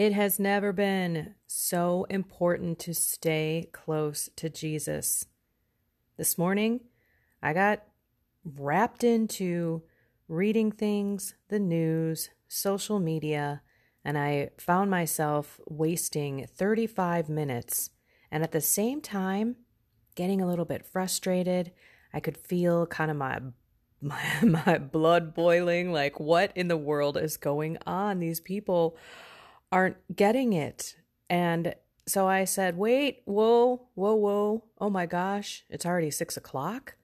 It has never been so important to stay close to Jesus. This morning, I got wrapped into reading things, the news, social media, and I found myself wasting 35 minutes and at the same time getting a little bit frustrated. I could feel kind of my my, my blood boiling like what in the world is going on? These people aren't getting it. And so I said, wait, whoa, whoa, whoa. Oh my gosh, it's already six o'clock.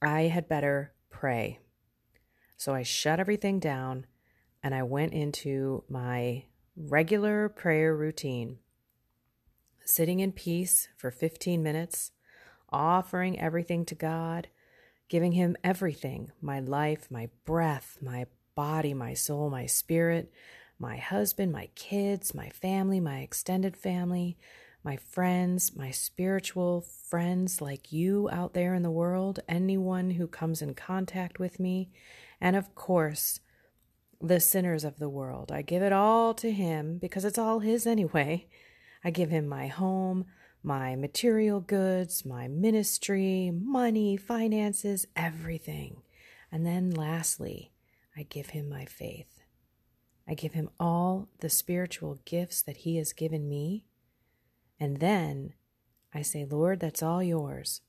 I had better pray. So I shut everything down and I went into my regular prayer routine, sitting in peace for 15 minutes, offering everything to God, giving Him everything my life, my breath, my body, my soul, my spirit, my husband, my kids, my family, my extended family, my friends, my spiritual friends like you out there in the world, anyone who comes in contact with me, and of course, the sinners of the world. I give it all to Him because it's all His anyway. I give Him my home, my material goods, my ministry, money, finances, everything. And then lastly, I give Him my faith. I give him all the spiritual gifts that he has given me. And then I say, Lord, that's all yours.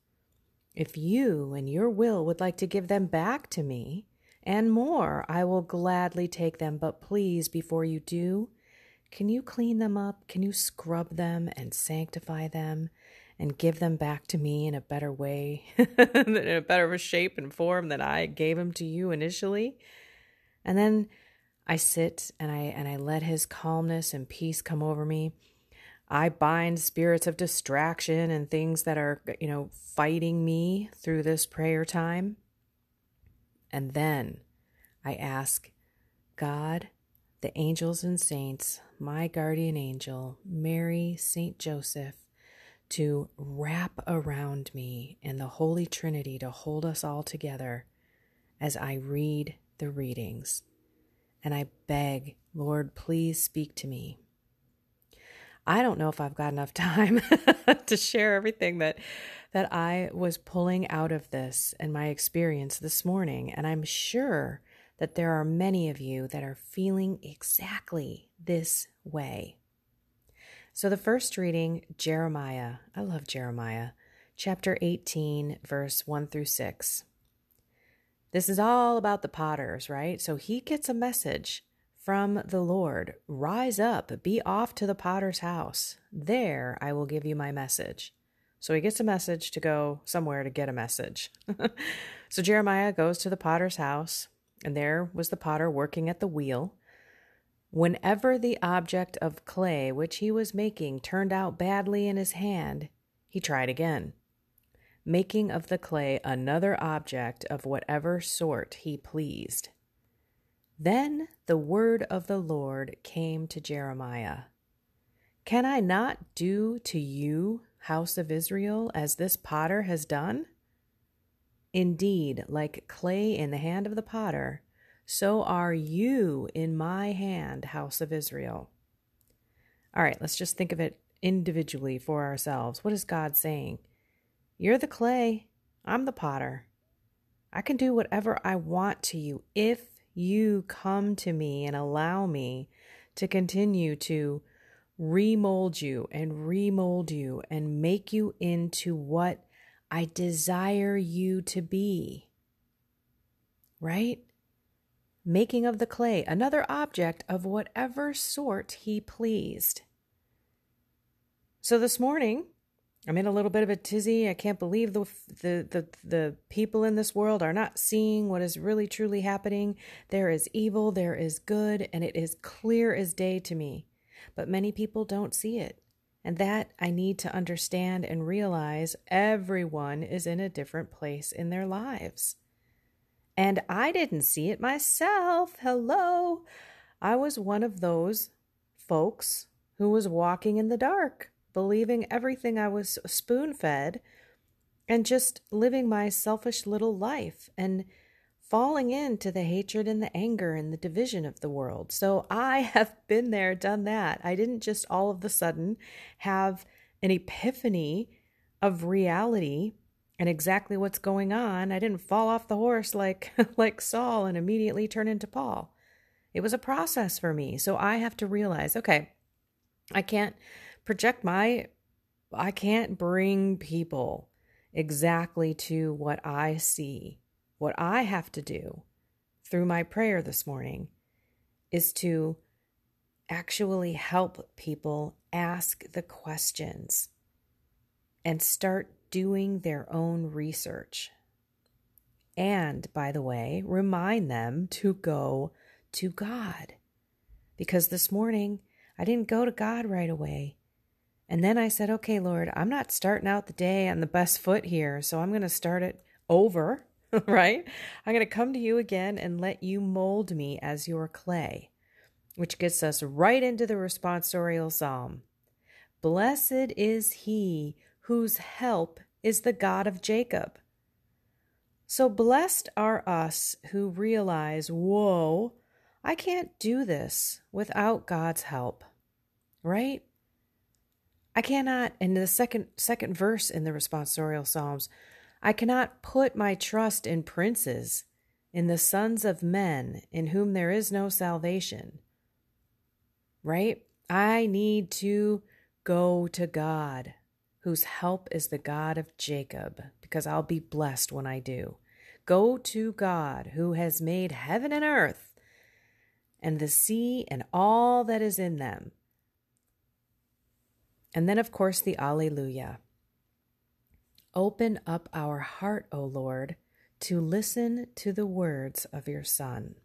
If you and your will would like to give them back to me and more, I will gladly take them. But please, before you do, can you clean them up? Can you scrub them and sanctify them and give them back to me in a better way, in a better shape and form than I gave them to you initially? And then I sit and I and I let his calmness and peace come over me. I bind spirits of distraction and things that are, you know, fighting me through this prayer time. And then I ask God, the angels and saints, my guardian angel, Mary, Saint Joseph, to wrap around me and the Holy Trinity to hold us all together as I read the readings and I beg, Lord, please speak to me. I don't know if I've got enough time to share everything that that I was pulling out of this and my experience this morning, and I'm sure that there are many of you that are feeling exactly this way. So the first reading, Jeremiah. I love Jeremiah, chapter 18, verse 1 through 6. This is all about the potters, right? So he gets a message from the Lord Rise up, be off to the potter's house. There I will give you my message. So he gets a message to go somewhere to get a message. so Jeremiah goes to the potter's house, and there was the potter working at the wheel. Whenever the object of clay which he was making turned out badly in his hand, he tried again making of the clay another object of whatever sort he pleased. Then the word of the Lord came to Jeremiah Can I not do to you, house of Israel, as this potter has done? Indeed, like clay in the hand of the potter, so are you in my hand, house of Israel. All right, let's just think of it individually for ourselves. What is God saying? You're the clay, I'm the potter. I can do whatever I want to you if you come to me and allow me to continue to remold you and remold you and make you into what I desire you to be. Right? Making of the clay another object of whatever sort he pleased. So this morning, I'm in a little bit of a tizzy. I can't believe the, the the the people in this world are not seeing what is really truly happening. There is evil, there is good, and it is clear as day to me. But many people don't see it. And that I need to understand and realize everyone is in a different place in their lives. And I didn't see it myself. Hello. I was one of those folks who was walking in the dark believing everything I was spoon fed, and just living my selfish little life and falling into the hatred and the anger and the division of the world. So I have been there, done that. I didn't just all of a sudden have an epiphany of reality and exactly what's going on. I didn't fall off the horse like like Saul and immediately turn into Paul. It was a process for me. So I have to realize, okay, I can't project my I can't bring people exactly to what I see. What I have to do through my prayer this morning is to actually help people ask the questions and start doing their own research. And, by the way, remind them to go to God. Because this morning, I didn't go to God right away. And then I said, okay, Lord, I'm not starting out the day on the best foot here, so I'm going to start it over, right? I'm going to come to you again and let you mold me as your clay, which gets us right into the responsorial psalm. Blessed is he whose help is the God of Jacob. So blessed are us who realize, whoa, I can't do this without God's help, right? I cannot, in the second second verse in the responsorial psalms, I cannot put my trust in princes, in the sons of men, in whom there is no salvation. Right? I need to go to God, whose help is the God of Jacob, because I'll be blessed when I do. Go to God, who has made heaven and earth, and the sea and all that is in them and then, of course, the Alleluia. Open up our heart, O Lord, to listen to the words of your Son.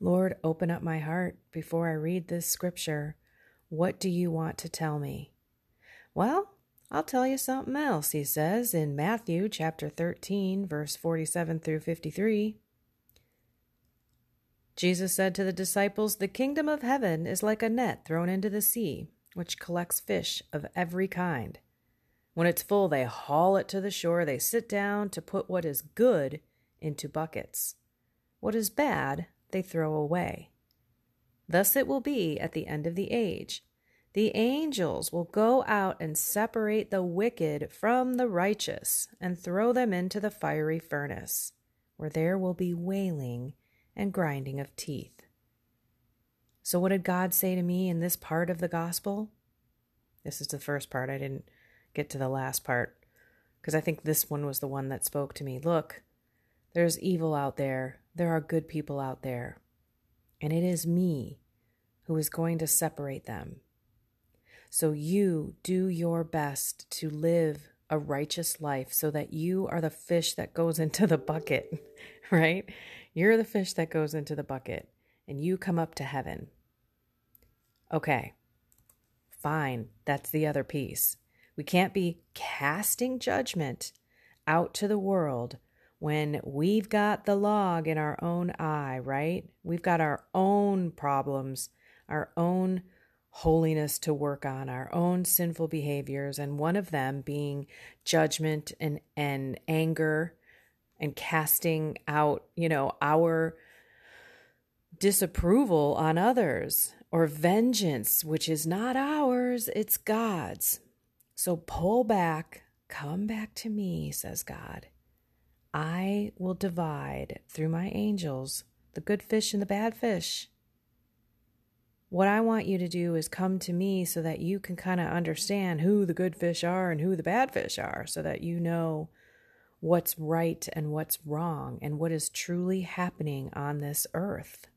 Lord, open up my heart before I read this scripture. What do you want to tell me? Well, I'll tell you something else, he says in Matthew chapter 13, verse 47 through 53. Jesus said to the disciples, The kingdom of heaven is like a net thrown into the sea which collects fish of every kind. When it's full, they haul it to the shore. They sit down to put what is good into buckets. What is bad, they throw away. Thus it will be at the end of the age. The angels will go out and separate the wicked from the righteous and throw them into the fiery furnace, where there will be wailing and grinding of teeth. So, what did God say to me in this part of the gospel? This is the first part. I didn't get to the last part because I think this one was the one that spoke to me. Look, there's evil out there, there are good people out there, and it is me who is going to separate them. So, you do your best to live a righteous life so that you are the fish that goes into the bucket, right? You're the fish that goes into the bucket, and you come up to heaven. Okay, fine. That's the other piece. We can't be casting judgment out to the world when we've got the log in our own eye, right? We've got our own problems, our own holiness to work on, our own sinful behaviors, and one of them being judgment and, and anger and casting out, you know, our disapproval on others or vengeance, which is not ours, it's God's. So pull back, come back to me, says God. I will divide through my angels the good fish and the bad fish. What I want you to do is come to me so that you can kind of understand who the good fish are and who the bad fish are, so that you know what's right and what's wrong and what is truly happening on this earth.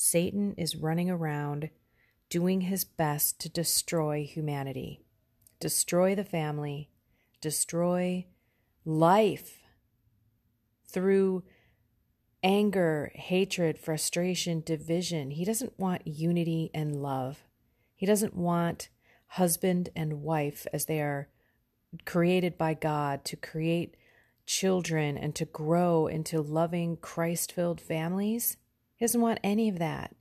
Satan is running around doing his best to destroy humanity, destroy the family, destroy life through anger, hatred, frustration, division. He doesn't want unity and love. He doesn't want husband and wife as they are created by God to create children and to grow into loving Christ filled families. He doesn't want any of that.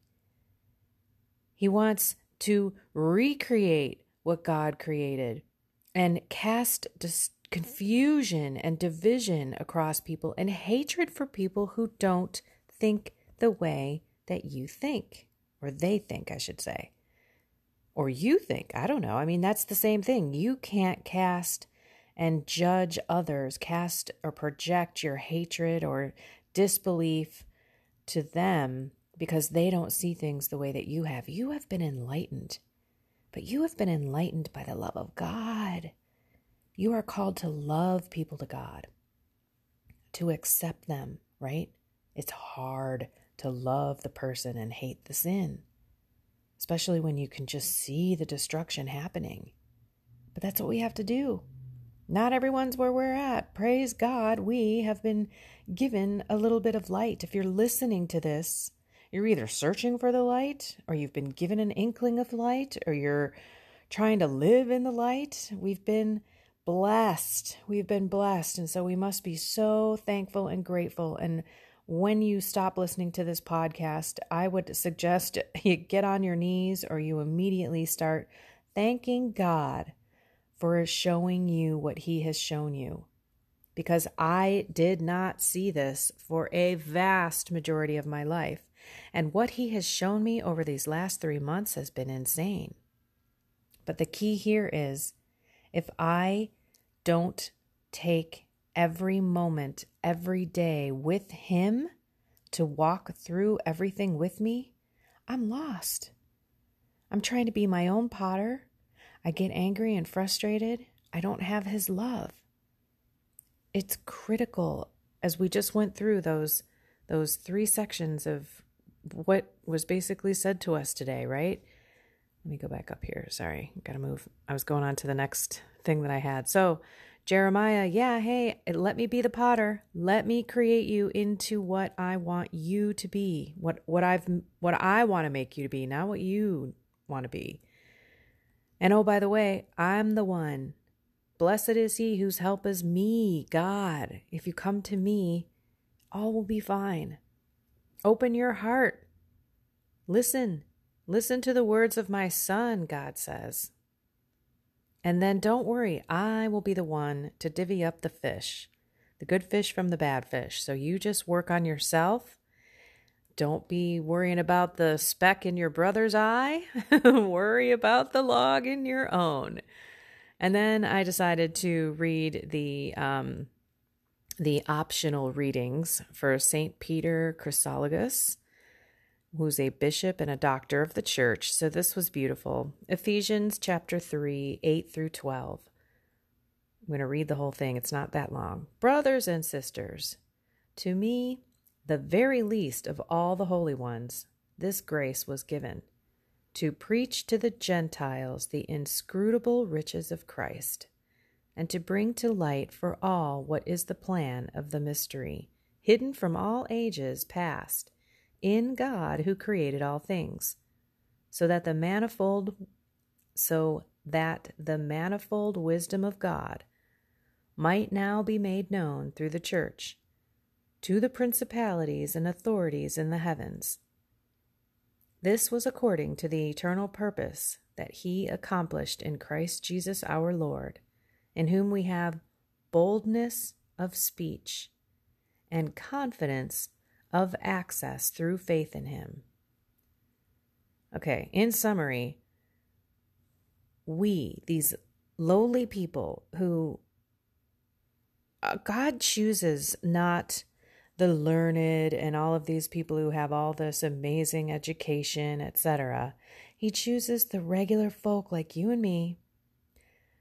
He wants to recreate what God created and cast dis- confusion and division across people and hatred for people who don't think the way that you think, or they think, I should say. Or you think. I don't know. I mean, that's the same thing. You can't cast and judge others, cast or project your hatred or disbelief to them because they don't see things the way that you have. You have been enlightened, but you have been enlightened by the love of God. You are called to love people to God, to accept them, right? It's hard to love the person and hate the sin, especially when you can just see the destruction happening. But that's what we have to do. Not everyone's where we're at. Praise God, we have been given a little bit of light. If you're listening to this, you're either searching for the light, or you've been given an inkling of light, or you're trying to live in the light. We've been blessed. We've been blessed. And so we must be so thankful and grateful. And when you stop listening to this podcast, I would suggest you get on your knees or you immediately start thanking God for showing you what He has shown you. Because I did not see this for a vast majority of my life. And what He has shown me over these last three months has been insane. But the key here is if I don't take every moment, every day with Him to walk through everything with me, I'm lost. I'm trying to be my own potter I get angry and frustrated, I don't have his love. It's critical as we just went through those those three sections of what was basically said to us today, right? Let me go back up here. Sorry, got to move. I was going on to the next thing that I had. So, Jeremiah, yeah, hey, let me be the potter. Let me create you into what I want you to be. What what I've what I want to make you to be, not what you want to be. And oh, by the way, I'm the one. Blessed is he whose help is me, God. If you come to me, all will be fine. Open your heart. Listen. Listen to the words of my son, God says. And then don't worry, I will be the one to divvy up the fish, the good fish from the bad fish. So you just work on yourself don't be worrying about the speck in your brother's eye. Worry about the log in your own. And then I decided to read the um, the optional readings for Saint Peter Chrysologus, who's a bishop and a doctor of the church. So this was beautiful. Ephesians chapter three, eight through twelve. I'm going to read the whole thing. It's not that long. Brothers and sisters, to me the very least of all the holy ones, this grace was given to preach to the Gentiles the inscrutable riches of Christ, and to bring to light for all what is the plan of the mystery, hidden from all ages past, in God who created all things, so that the manifold so that the manifold wisdom of God might now be made known through the church to the principalities and authorities in the heavens. This was according to the eternal purpose that he accomplished in Christ Jesus our Lord, in whom we have boldness of speech and confidence of access through faith in him. Okay, in summary, we, these lowly people who uh, God chooses not the learned and all of these people who have all this amazing education, etc. He chooses the regular folk like you and me,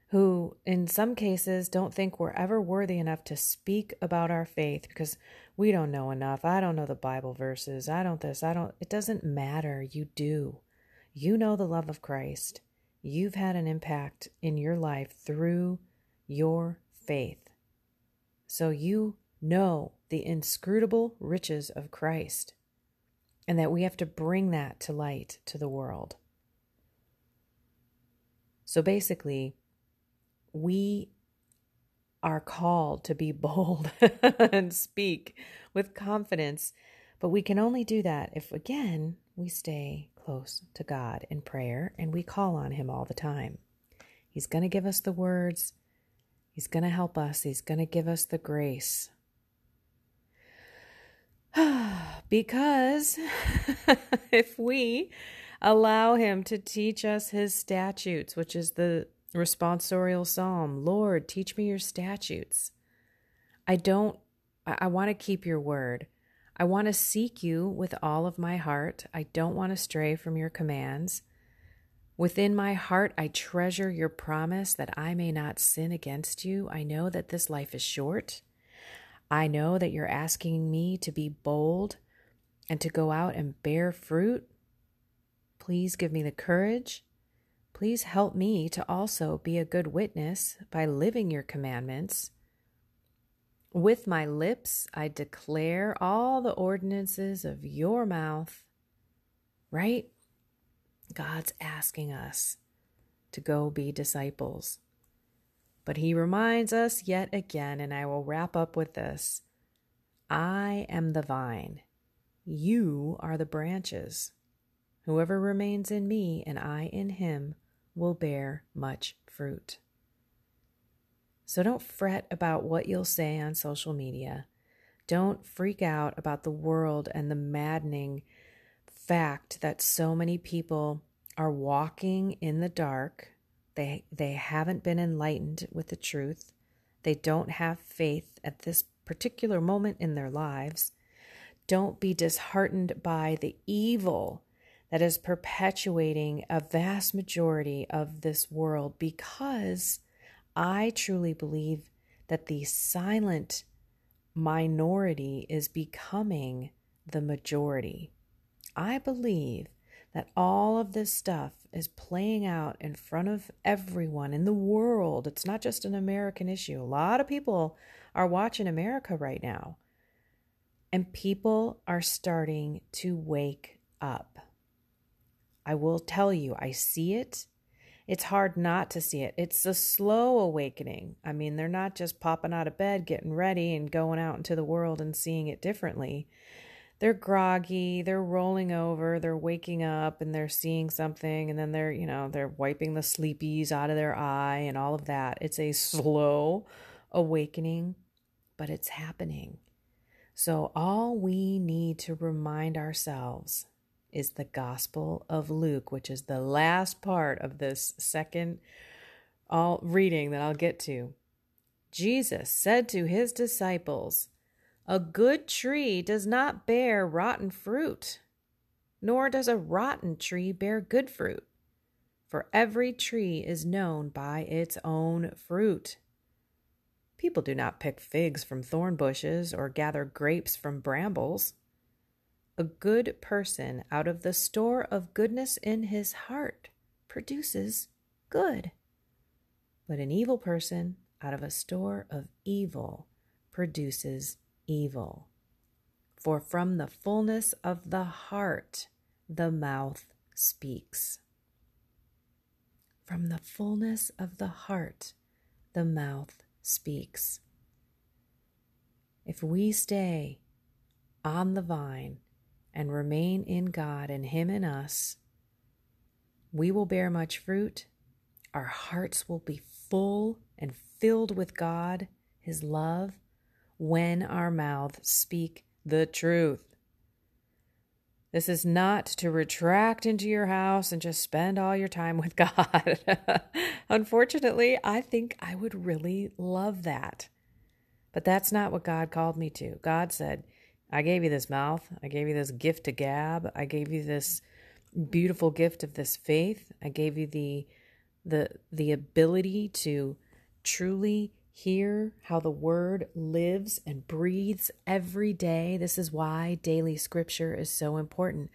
who in some cases don't think we're ever worthy enough to speak about our faith because we don't know enough. I don't know the Bible verses. I don't this. I don't. It doesn't matter. You do. You know the love of Christ. You've had an impact in your life through your faith. So you know the inscrutable riches of Christ and that we have to bring that to light to the world. So basically, we are called to be bold and speak with confidence, but we can only do that if, again, we stay close to God in prayer and we call on Him all the time. He's going to give us the words, He's going to help us, He's going to give us the grace. because if we allow Him to teach us His statutes, which is the responsorial psalm Lord, teach me your statutes. I don't, I, I want to keep your word. I want to seek you with all of my heart. I don't want to stray from your commands. Within my heart, I treasure your promise that I may not sin against you. I know that this life is short. I know that you're asking me to be bold and to go out and bear fruit. Please give me the courage. Please help me to also be a good witness by living your commandments. With my lips, I declare all the ordinances of your mouth. Right? God's asking us to go be disciples. But he reminds us yet again, and I will wrap up with this I am the vine, you are the branches. Whoever remains in me and I in him will bear much fruit. So don't fret about what you'll say on social media. Don't freak out about the world and the maddening fact that so many people are walking in the dark. They, they haven't been enlightened with the truth. They don't have faith at this particular moment in their lives. Don't be disheartened by the evil that is perpetuating a vast majority of this world because I truly believe that the silent minority is becoming the majority. I believe that all of this stuff is playing out in front of everyone in the world. It's not just an American issue. A lot of people are watching America right now. And people are starting to wake up. I will tell you, I see it. It's hard not to see it. It's a slow awakening. I mean, they're not just popping out of bed, getting ready, and going out into the world and seeing it differently they're groggy, they're rolling over, they're waking up and they're seeing something and then they're, you know, they're wiping the sleepies out of their eye and all of that. It's a slow awakening, but it's happening. So all we need to remind ourselves is the Gospel of Luke, which is the last part of this second all reading that I'll get to. Jesus said to his disciples, a good tree does not bear rotten fruit, nor does a rotten tree bear good fruit. For every tree is known by its own fruit. People do not pick figs from thorn bushes or gather grapes from brambles. A good person out of the store of goodness in his heart produces good. But an evil person out of a store of evil produces evil. For from the fullness of the heart the mouth speaks. From the fullness of the heart the mouth speaks. If we stay on the vine and remain in God and Him in us, we will bear much fruit. Our hearts will be full and filled with God, His love, when our mouths speak the truth. This is not to retract into your house and just spend all your time with God. Unfortunately, I think I would really love that. But that's not what God called me to. God said, I gave you this mouth. I gave you this gift to gab. I gave you this beautiful gift of this faith. I gave you the the the ability to truly Hear how the word lives and breathes every day. This is why daily scripture is so important.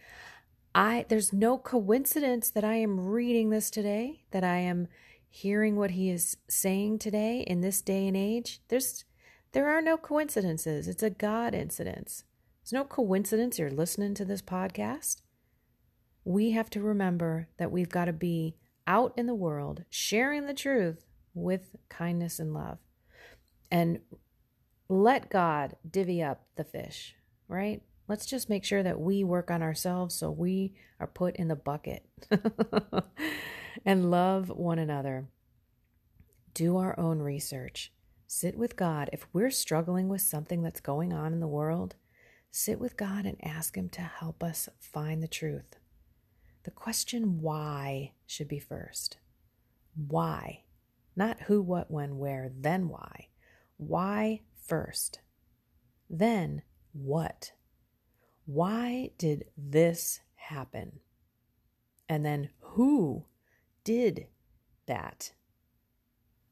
I there's no coincidence that I am reading this today, that I am hearing what he is saying today in this day and age. There's there are no coincidences. It's a God incidence. It's no coincidence you're listening to this podcast. We have to remember that we've got to be out in the world sharing the truth with kindness and love and let God divvy up the fish, right? Let's just make sure that we work on ourselves so we are put in the bucket and love one another. do our own research. Sit with God. If we're struggling with something that's going on in the world, sit with God and ask Him to help us find the truth. The question why should be first. Why? Not who, what, when, where, then why. Why first? Then what? Why did this happen? And then who did that?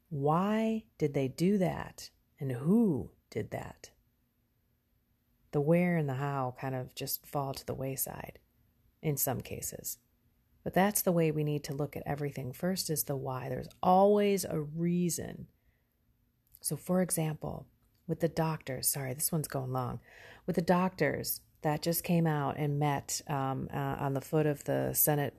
Why did they do that? And who did that? The where and the how kind of just fall to the wayside in some cases. But that's the way we need to look at everything. First is the why. There's always a reason. So, for example, with the doctors, sorry, this one's going long. With the doctors that just came out and met um, uh, on the foot of the Senate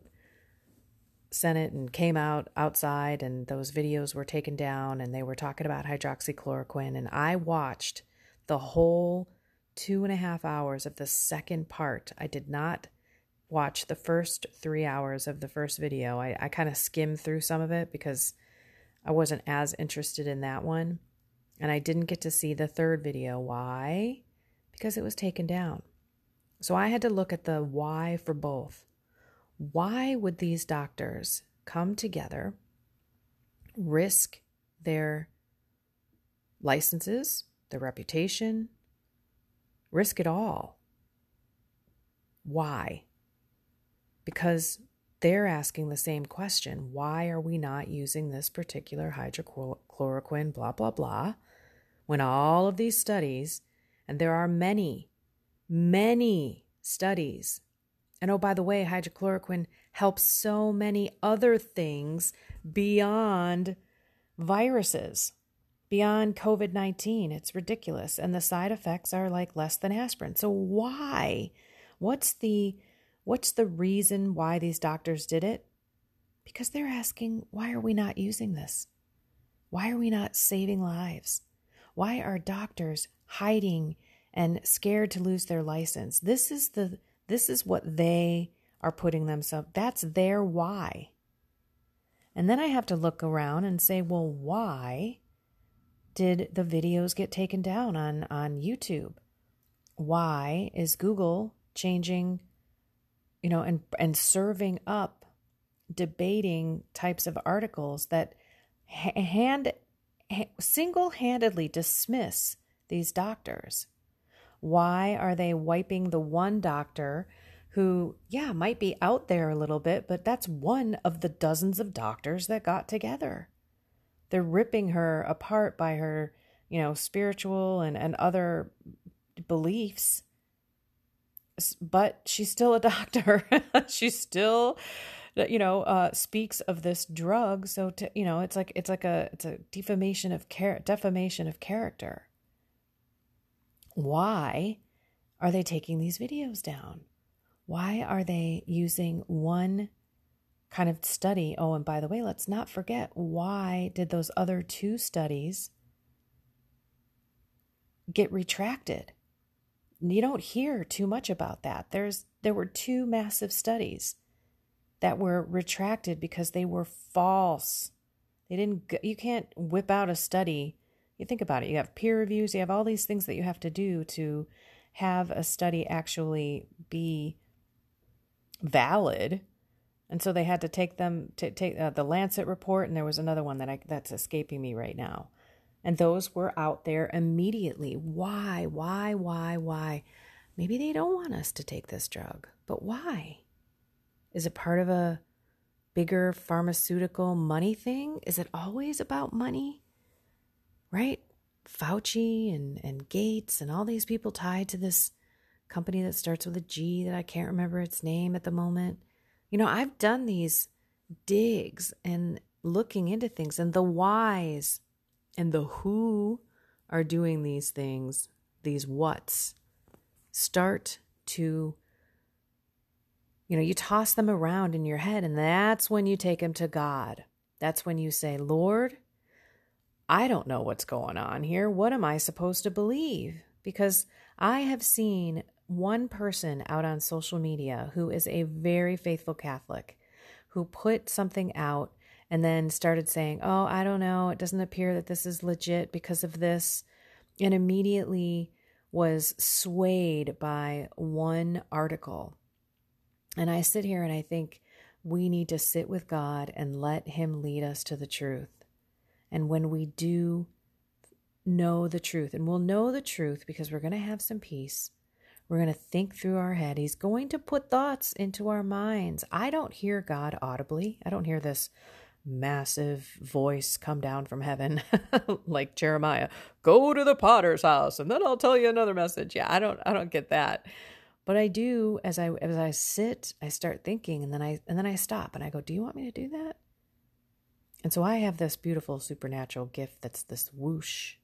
Senate and came out outside, and those videos were taken down, and they were talking about hydroxychloroquine. And I watched the whole two and a half hours of the second part. I did not watch the first three hours of the first video. I, I kind of skimmed through some of it because I wasn't as interested in that one. And I didn't get to see the third video. Why? Because it was taken down. So I had to look at the why for both. Why would these doctors come together, risk their licenses, their reputation, risk it all? Why? because they're asking the same question why are we not using this particular hydrochloroquine, blah, blah, blah, when all of these studies, and there are many, many studies. And oh, by the way, hydrochloroquine helps so many other things beyond viruses, beyond COVID 19. It's ridiculous. And the side effects are like less than aspirin. So, why? What's the What's the reason why these doctors did it? Because they're asking, why are we not using this? Why are we not saving lives? Why are doctors hiding and scared to lose their license? This is the this is what they are putting themselves that's their why. And then I have to look around and say, well, why did the videos get taken down on on YouTube? Why is Google changing you know, and and serving up debating types of articles that hand single-handedly dismiss these doctors. Why are they wiping the one doctor who, yeah, might be out there a little bit, but that's one of the dozens of doctors that got together. They're ripping her apart by her, you know, spiritual and, and other beliefs but she's still a doctor. she still, you know, uh, speaks of this drug. So to, you know, it's like it's like a it's a defamation of care, defamation of character. Why are they taking these videos down? Why are they using one kind of study? Oh, and by the way, let's not forget why did those other two studies get retracted? You don't hear too much about that. There's there were two massive studies that were retracted because they were false. They didn't you can't whip out a study. You think about it. You have peer reviews, you have all these things that you have to do to have a study actually be valid. And so they had to take them to take uh, the Lancet report and there was another one that I that's escaping me right now. And those were out there immediately. Why, why, why, why? Maybe they don't want us to take this drug, but why? Is it part of a bigger pharmaceutical money thing? Is it always about money? Right? Fauci and, and Gates and all these people tied to this company that starts with a G that I can't remember its name at the moment. You know, I've done these digs and looking into things and the whys and the who are doing these things, these whats, start to, you know, you toss them around in your head, and that's when you take them to God. That's when you say, Lord, I don't know what's going on here. What am I supposed to believe? Because I have seen one person out on social media who is a very faithful Catholic who put something out and then started saying, Oh, I don't know, it doesn't appear that this is legit because of this. And immediately was swayed by one article. And I sit here and I think we need to sit with God and let Him lead us to the truth. And when we do know the truth, and we'll know the truth because we're going to have some peace. We're going to think through our head. He's going to put thoughts into our minds. I don't hear God audibly. I don't hear this massive voice come down from heaven like Jeremiah, go to the potter's house and then I'll tell you another message. Yeah, I don't I don't get that. But I do as I as I sit, I start thinking and then I and then I stop and I go, "Do you want me to do that?" And so I have this beautiful supernatural gift that's this whoosh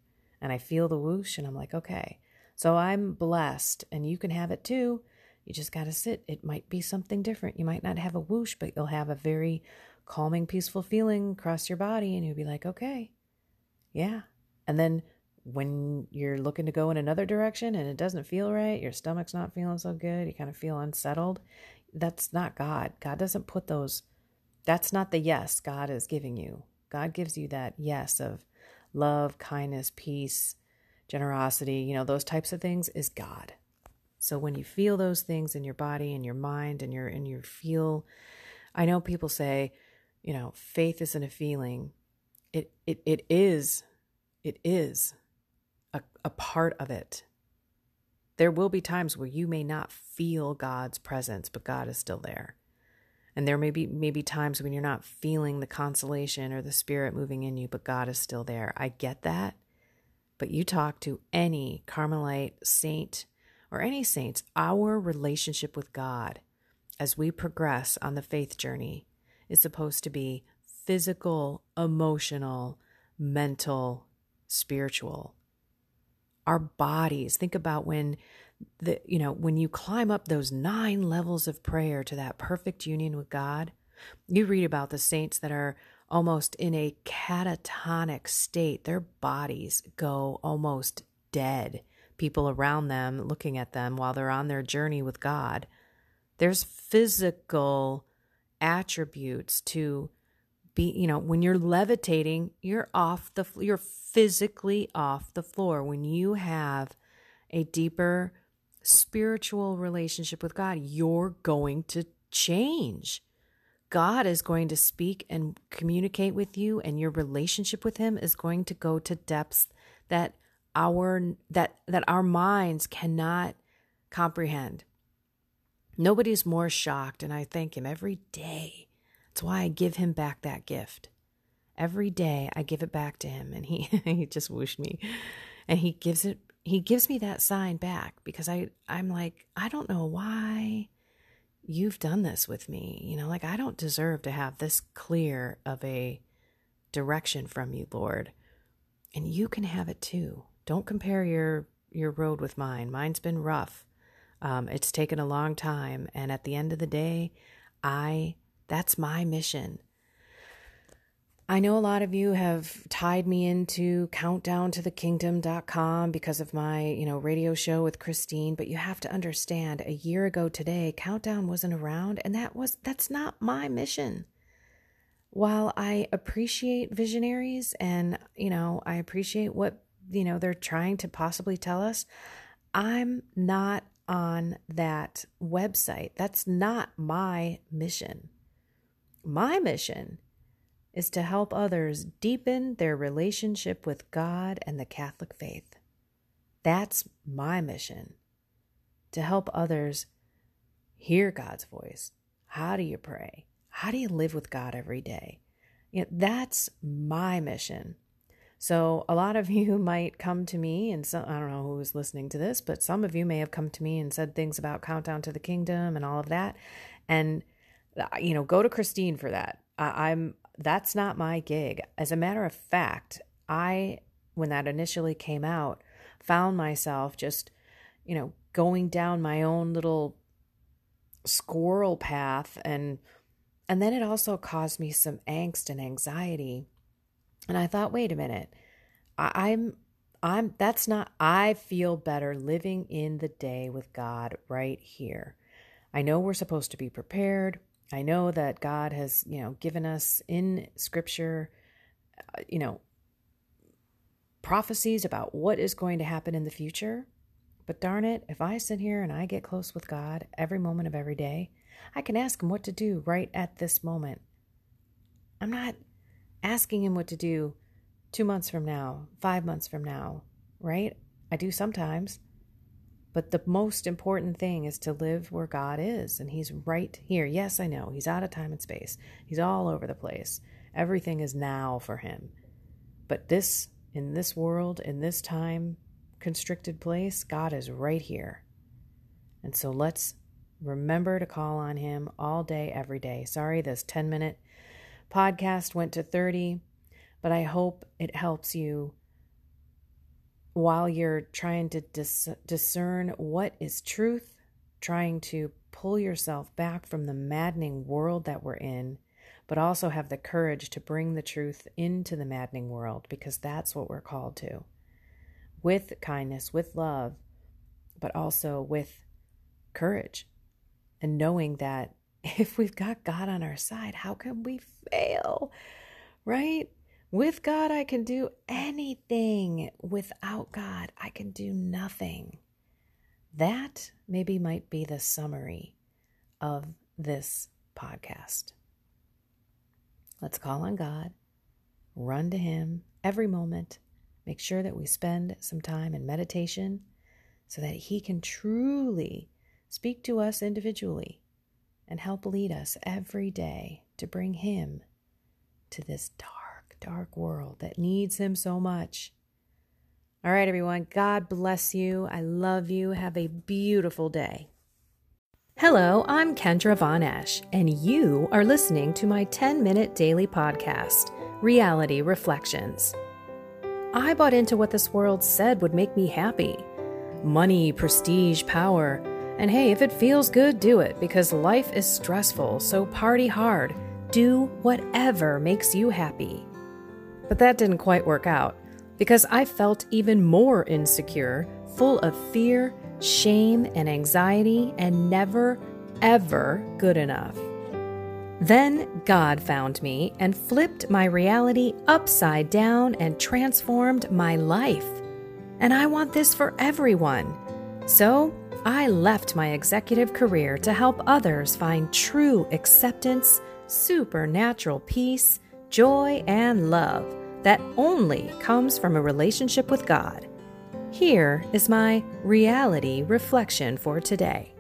and I feel the whoosh and I'm like, "Okay." So I'm blessed and you can have it too. You just got to sit. It might be something different. You might not have a whoosh, but you'll have a very calming, peaceful feeling across your body, and you'll be like, okay, yeah. And then when you're looking to go in another direction and it doesn't feel right, your stomach's not feeling so good, you kind of feel unsettled, that's not God. God doesn't put those, that's not the yes God is giving you. God gives you that yes of love, kindness, peace, generosity, you know, those types of things is God. So when you feel those things in your body and your mind and your and you feel I know people say, you know, faith isn't a feeling. It it it is it is a, a part of it. There will be times where you may not feel God's presence, but God is still there. And there may be maybe times when you're not feeling the consolation or the spirit moving in you, but God is still there. I get that. But you talk to any Carmelite saint or any saints, our relationship with God as we progress on the faith journey is supposed to be physical, emotional, mental, spiritual. Our bodies, think about when the you know, when you climb up those 9 levels of prayer to that perfect union with God, you read about the saints that are almost in a catatonic state. Their bodies go almost dead. People around them looking at them while they're on their journey with God. There's physical attributes to be, you know, when you're levitating, you're off the you're physically off the floor. When you have a deeper spiritual relationship with God, you're going to change. God is going to speak and communicate with you and your relationship with him is going to go to depths that our that that our minds cannot comprehend. Nobody's more shocked, and I thank him every day. That's why I give him back that gift. Every day I give it back to him, and he he just whooshed me, and he gives it he gives me that sign back because I I'm like I don't know why you've done this with me. You know, like I don't deserve to have this clear of a direction from you, Lord. And you can have it too. Don't compare your your road with mine. Mine's been rough. Um, it's taken a long time. And at the end of the day, I, that's my mission. I know a lot of you have tied me into countdown to the kingdom.com because of my, you know, radio show with Christine, but you have to understand a year ago today, countdown wasn't around and that was that's not my mission. While I appreciate visionaries and, you know, I appreciate what, you know, they're trying to possibly tell us, I'm not on that website. That's not my mission. My mission is to help others deepen their relationship with God and the Catholic faith. That's my mission to help others hear God's voice. How do you pray? How do you live with God every day? You know, that's my mission. So a lot of you might come to me, and I don't know who's listening to this, but some of you may have come to me and said things about Countdown to the Kingdom and all of that. And, uh, you know, go to Christine for that. I, I'm, that's not my gig. As a matter of fact, I, when that initially came out, found myself just, you know, going down my own little squirrel path and, and then it also caused me some angst and anxiety and I thought, wait a minute. I, I'm I'm that's not I feel better living in the day with God right here. I know we're supposed to be prepared. I know that God has, you know, given us in scripture, uh, you know, prophecies about what is going to happen in the future. But darn it, if I sit here and I get close with God every moment of every day, I can ask Him what to do right at this moment. I'm not asking Him what to do two months from now, five months from now, right? I do sometimes. But the most important thing is to live where God is, and He's right here. Yes, I know. He's out of time and space, He's all over the place. Everything is now for Him. But this, in this world, in this time constricted place, God is right here. And so let's remember to call on Him all day, every day. Sorry, this 10 minute podcast went to 30, but I hope it helps you while you're trying to dis- discern what is truth, trying to pull yourself back from the maddening world that we're in, but also have the courage to bring the truth into the maddening world because that's what we're called to. With kindness, with love, but also with courage and knowing that if we've got God on our side, how can we fail? Right? With God, I can do anything. Without God, I can do nothing. That maybe might be the summary of this podcast. Let's call on God, run to Him every moment, make sure that we spend some time in meditation so that He can truly speak to us individually and help lead us every day to bring Him to this dark dark world that needs him so much. All right, everyone. God bless you. I love you. Have a beautiful day. Hello, I'm Kendra Von Esch, and you are listening to my 10 minute daily podcast, Reality Reflections. I bought into what this world said would make me happy money, prestige, power. And hey, if it feels good, do it because life is stressful, so party hard. Do whatever makes you happy. But that didn't quite work out because I felt even more insecure, full of fear, shame, and anxiety, and never, ever good enough. Then God found me and flipped my reality upside down and transformed my life. And I want this for everyone. So I left my executive career to help others find true acceptance, supernatural peace, joy, and love that only comes from a relationship with God. Here is my reality reflection for today.